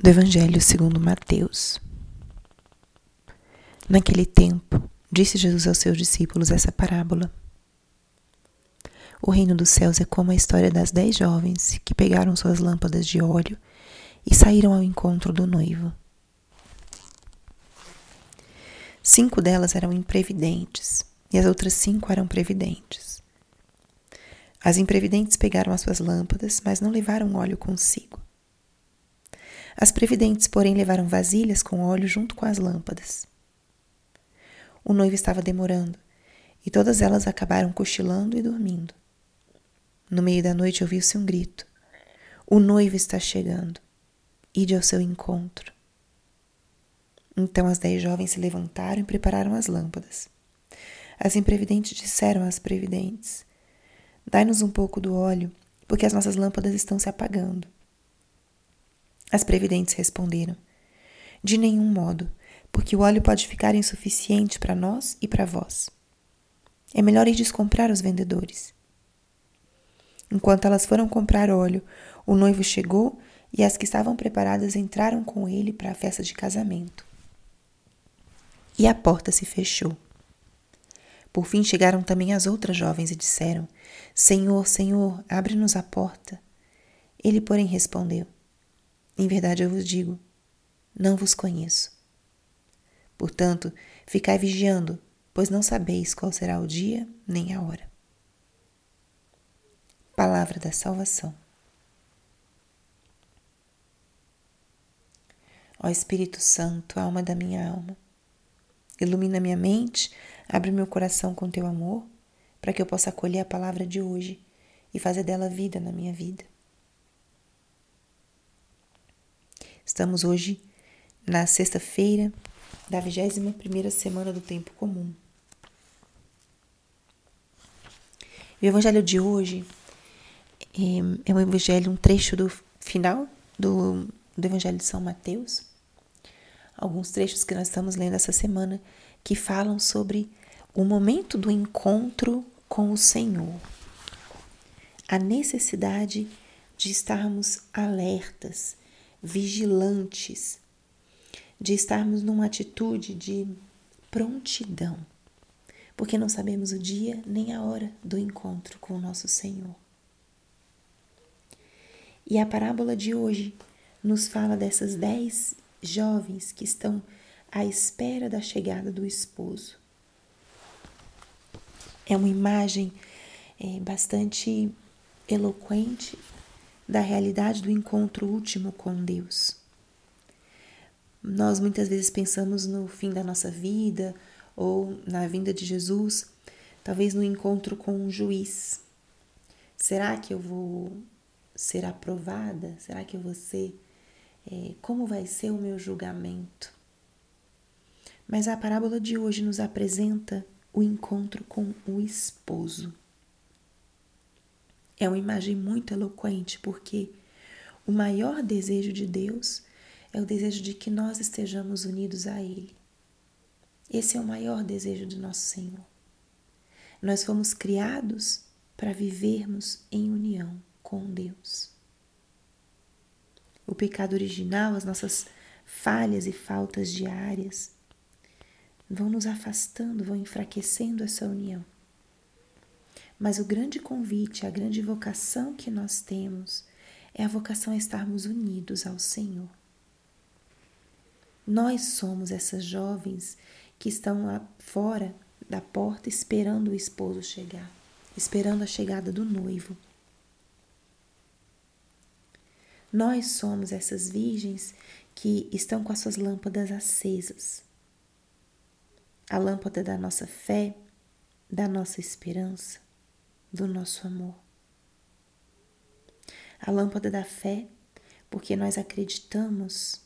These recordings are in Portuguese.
do Evangelho segundo Mateus. Naquele tempo, disse Jesus aos seus discípulos essa parábola. O reino dos céus é como a história das dez jovens que pegaram suas lâmpadas de óleo e saíram ao encontro do noivo. Cinco delas eram imprevidentes e as outras cinco eram previdentes. As imprevidentes pegaram as suas lâmpadas, mas não levaram óleo consigo. As previdentes, porém, levaram vasilhas com óleo junto com as lâmpadas. O noivo estava demorando, e todas elas acabaram cochilando e dormindo. No meio da noite ouviu-se um grito: O noivo está chegando. Ide ao seu encontro. Então as dez jovens se levantaram e prepararam as lâmpadas. As imprevidentes disseram às previdentes: Dai-nos um pouco do óleo, porque as nossas lâmpadas estão se apagando. As previdentes responderam: De nenhum modo, porque o óleo pode ficar insuficiente para nós e para vós. É melhor ir comprar os vendedores. Enquanto elas foram comprar óleo, o noivo chegou e as que estavam preparadas entraram com ele para a festa de casamento. E a porta se fechou. Por fim chegaram também as outras jovens e disseram: Senhor, Senhor, abre-nos a porta. Ele, porém, respondeu: em verdade eu vos digo, não vos conheço. Portanto, ficai vigiando, pois não sabeis qual será o dia nem a hora. Palavra da Salvação. Ó Espírito Santo, alma da minha alma, ilumina minha mente, abre meu coração com teu amor, para que eu possa acolher a palavra de hoje e fazer dela vida na minha vida. Estamos hoje na sexta-feira da 21 primeira semana do tempo comum. O evangelho de hoje é, é um evangelho, um trecho do final do, do evangelho de São Mateus. Alguns trechos que nós estamos lendo essa semana que falam sobre o momento do encontro com o Senhor. A necessidade de estarmos alertas, vigilantes, de estarmos numa atitude de prontidão, porque não sabemos o dia nem a hora do encontro com o nosso Senhor. E a parábola de hoje nos fala dessas dez jovens que estão à espera da chegada do esposo. É uma imagem é, bastante eloquente da realidade do encontro último com Deus. Nós muitas vezes pensamos no fim da nossa vida ou na vinda de Jesus, talvez no encontro com um juiz. Será que eu vou ser aprovada? Será que eu vou ser? É, como vai ser o meu julgamento? Mas a parábola de hoje nos apresenta o encontro com o esposo. É uma imagem muito eloquente, porque o maior desejo de Deus é o desejo de que nós estejamos unidos a Ele. Esse é o maior desejo do nosso Senhor. Nós fomos criados para vivermos em união com Deus. O pecado original, as nossas falhas e faltas diárias, vão nos afastando, vão enfraquecendo essa união. Mas o grande convite, a grande vocação que nós temos é a vocação a estarmos unidos ao Senhor. Nós somos essas jovens que estão lá fora da porta esperando o esposo chegar, esperando a chegada do noivo. Nós somos essas virgens que estão com as suas lâmpadas acesas. A lâmpada da nossa fé, da nossa esperança, do nosso amor. A lâmpada da fé, porque nós acreditamos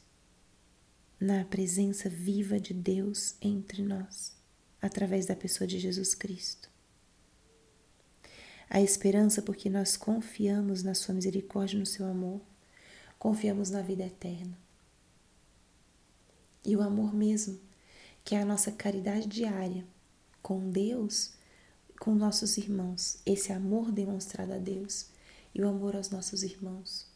na presença viva de Deus entre nós, através da pessoa de Jesus Cristo. A esperança, porque nós confiamos na Sua misericórdia no Seu amor, confiamos na vida eterna. E o amor mesmo, que é a nossa caridade diária com Deus com nossos irmãos, esse amor demonstrado a Deus e o amor aos nossos irmãos.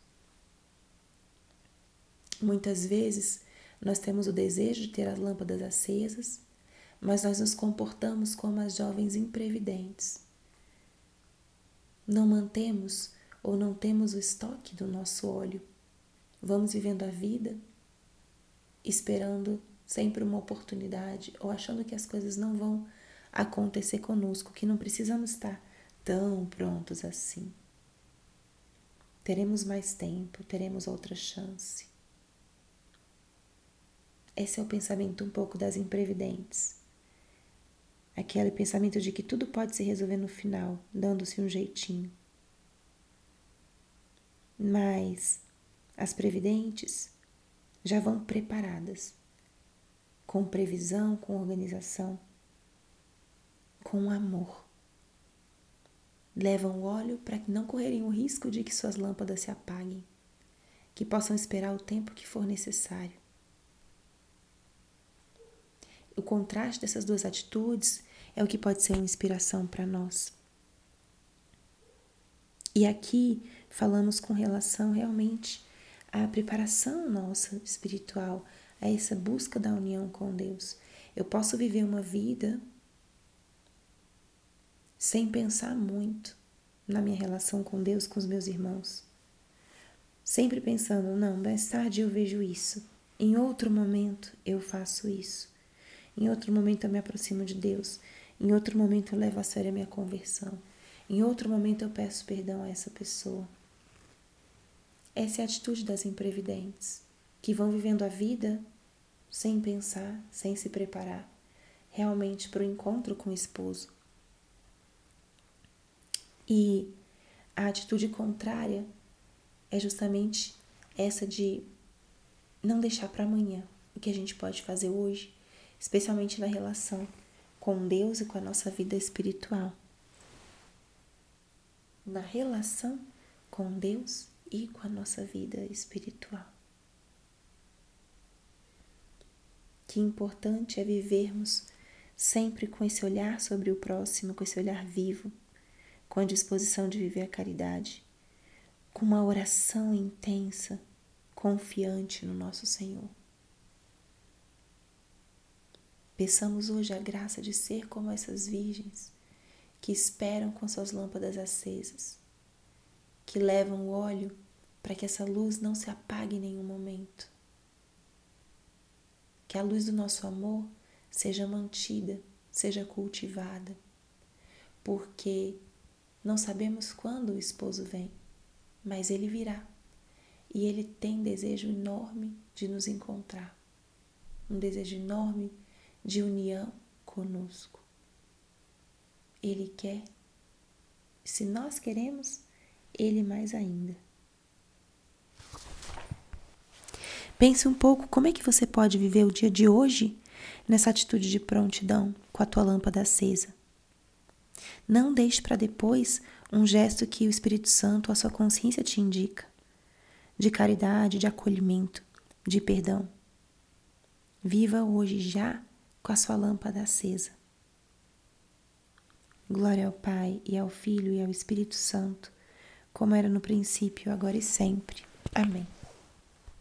Muitas vezes nós temos o desejo de ter as lâmpadas acesas, mas nós nos comportamos como as jovens imprevidentes. Não mantemos ou não temos o estoque do nosso óleo. Vamos vivendo a vida esperando sempre uma oportunidade ou achando que as coisas não vão acontecer conosco, que não precisamos estar tão prontos assim. Teremos mais tempo, teremos outra chance. Esse é o pensamento um pouco das imprevidentes. Aquele pensamento de que tudo pode se resolver no final, dando-se um jeitinho. Mas as previdentes já vão preparadas, com previsão, com organização, com amor. Levam o óleo para que não correrem o risco de que suas lâmpadas se apaguem, que possam esperar o tempo que for necessário. O contraste dessas duas atitudes é o que pode ser uma inspiração para nós. E aqui falamos com relação realmente à preparação nossa espiritual, a essa busca da união com Deus. Eu posso viver uma vida sem pensar muito na minha relação com Deus, com os meus irmãos. Sempre pensando, não, mais tarde eu vejo isso. Em outro momento eu faço isso. Em outro momento eu me aproximo de Deus. Em outro momento eu levo a sério a minha conversão. Em outro momento eu peço perdão a essa pessoa. Essa é a atitude das imprevidentes, que vão vivendo a vida sem pensar, sem se preparar realmente para o encontro com o esposo. E a atitude contrária é justamente essa de não deixar para amanhã o que a gente pode fazer hoje, especialmente na relação com Deus e com a nossa vida espiritual. Na relação com Deus e com a nossa vida espiritual. Que importante é vivermos sempre com esse olhar sobre o próximo, com esse olhar vivo, com a disposição de viver a caridade, com uma oração intensa, confiante no nosso Senhor. Peçamos hoje a graça de ser como essas virgens que esperam com suas lâmpadas acesas, que levam o óleo para que essa luz não se apague em nenhum momento. Que a luz do nosso amor seja mantida, seja cultivada, porque não sabemos quando o esposo vem, mas ele virá e ele tem desejo enorme de nos encontrar, um desejo enorme de união conosco. Ele quer, se nós queremos, ele mais ainda. Pense um pouco como é que você pode viver o dia de hoje nessa atitude de prontidão com a tua lâmpada acesa. Não deixe para depois um gesto que o Espírito Santo, a sua consciência te indica, de caridade, de acolhimento, de perdão. Viva hoje já com a sua lâmpada acesa. Glória ao Pai, e ao Filho, e ao Espírito Santo, como era no princípio, agora e sempre. Amém.